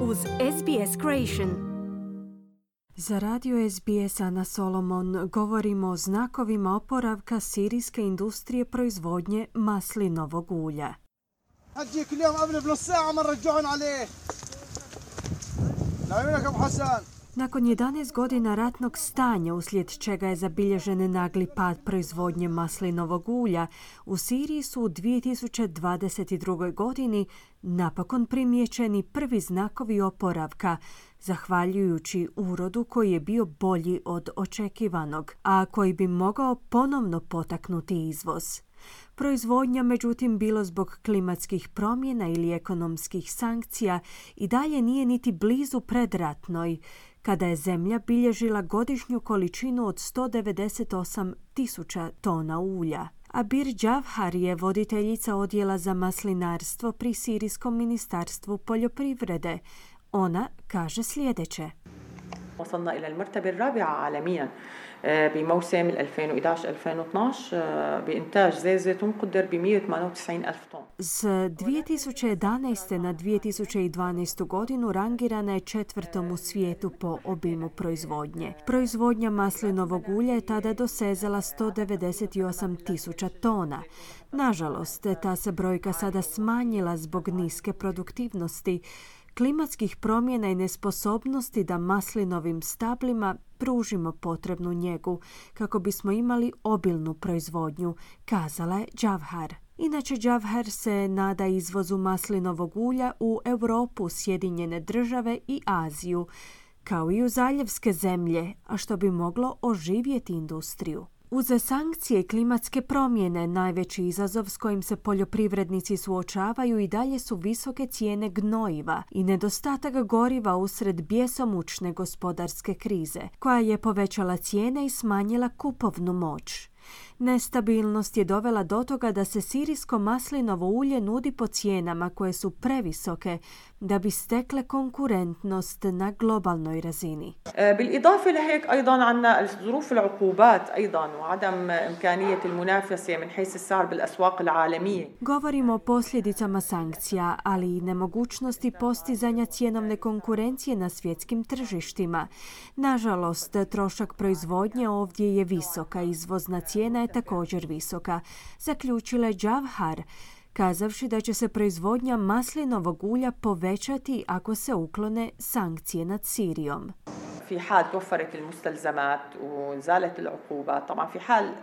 uz SBS Creation. Za radio SBS Ana Solomon govorimo o znakovima oporavka sirijske industrije proizvodnje maslinovog ulja. Nakon 11 godina ratnog stanja, uslijed čega je zabilježen nagli pad proizvodnje maslinovog ulja, u Siriji su u 2022. godini napokon primijećeni prvi znakovi oporavka, zahvaljujući urodu koji je bio bolji od očekivanog, a koji bi mogao ponovno potaknuti izvoz. Proizvodnja, međutim, bilo zbog klimatskih promjena ili ekonomskih sankcija i dalje nije niti blizu predratnoj, kada je zemlja bilježila godišnju količinu od 198 tisuća tona ulja. Abir Džavhar je voditeljica odjela za maslinarstvo pri Sirijskom ministarstvu poljoprivrede. Ona kaže sljedeće. وصلنا إلى المرتبة الرابعة عالميا بموسم 2011-2012 بإنتاج زيت زيتون قدر ب 198 ألف طن. S 2011. na 2012. godinu rangirana je četvrtom u svijetu po obimu proizvodnje. Proizvodnja maslinovog ulja je tada dosezala 198 tisuća tona. Nažalost, ta se brojka sada smanjila zbog niske produktivnosti, klimatskih promjena i nesposobnosti da maslinovim stablima pružimo potrebnu njegu kako bismo imali obilnu proizvodnju, kazala je Džavhar. Inače, Džavhar se nada izvozu maslinovog ulja u Europu, Sjedinjene države i Aziju, kao i u zaljevske zemlje, a što bi moglo oživjeti industriju. Uz sankcije klimatske promjene, najveći izazov s kojim se poljoprivrednici suočavaju i dalje su visoke cijene gnojiva i nedostatak goriva usred bjesomučne gospodarske krize, koja je povećala cijene i smanjila kupovnu moć. Nestabilnost je dovela do toga da se sirijsko maslinovo ulje nudi po cijenama koje su previsoke da bi stekle konkurentnost na globalnoj razini. بالإضافة لهيك أيضا عنا ظروف العقوبات أيضا وعدم إمكانية المنافسة من حيث السعر بالأسواق العالمية. Govorimo o posljedicama sankcija, ali i nemogućnosti postizanja cjenovne konkurencije na svjetskim tržištima. Nažalost, trošak proizvodnje ovdje je visoka, izvozna cijena je također visoka, zaključila je Javhar, kazavši da će se proizvodnja maslinovog ulja povećati ako se uklone sankcije nad Sirijom. في حال توفرت المستلزمات وزالت العقوبات طبعا في حال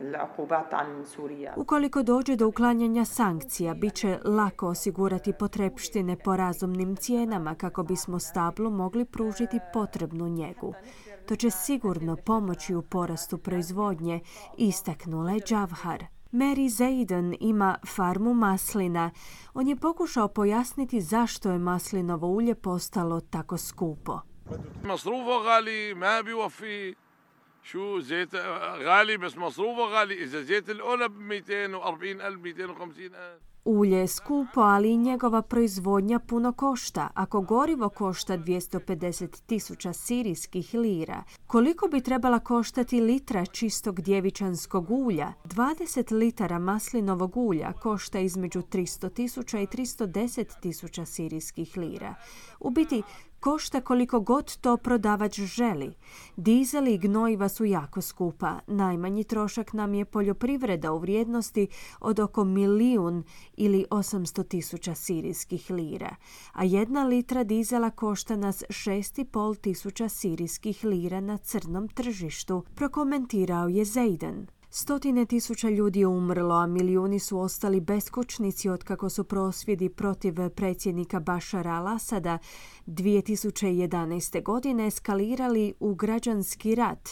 العقوبات عن سوريا Ukoliko dođe do uklanjanja sankcija, bit će lako osigurati potrepštine po razumnim cijenama kako bismo stablu mogli pružiti potrebnu njegu. To će sigurno pomoći u porastu proizvodnje, istaknula je Džavhar. Mary Zayden ima farmu maslina. On je pokušao pojasniti zašto je maslinovo ulje postalo tako skupo. مصروفه غالي ما بيوفي شو زيت غالي بس مصروفه غالي اذا زيت الاولى ب 240 الف 250 الف Ulje je skupo, ali i njegova proizvodnja puno košta. Ako gorivo košta 250 tisuća sirijskih lira, koliko bi trebala koštati litra čistog djevičanskog ulja? 20 litara maslinovog ulja košta između 300 tisuća i 310 tisuća sirijskih lira. U biti, košta koliko god to prodavač želi. Dizel i gnojiva su jako skupa. Najmanji trošak nam je poljoprivreda u vrijednosti od oko milijun ili 800 tisuća sirijskih lira, a jedna litra dizela košta nas 6,5 tisuća sirijskih lira na crnom tržištu, prokomentirao je Zejden. Stotine tisuća ljudi je umrlo, a milijuni su ostali beskućnici otkako su prosvjedi protiv predsjednika Bašara al-Asada 2011. godine eskalirali u građanski rat,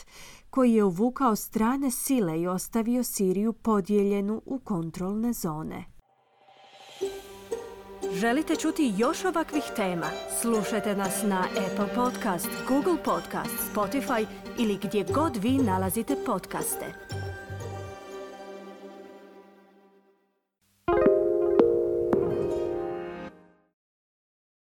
koji je uvukao strane sile i ostavio Siriju podijeljenu u kontrolne zone. Želite čuti još ovakvih tema? Slušajte nas na Apple Podcast, Google Podcast, Spotify ili gdje god vi nalazite podcaste.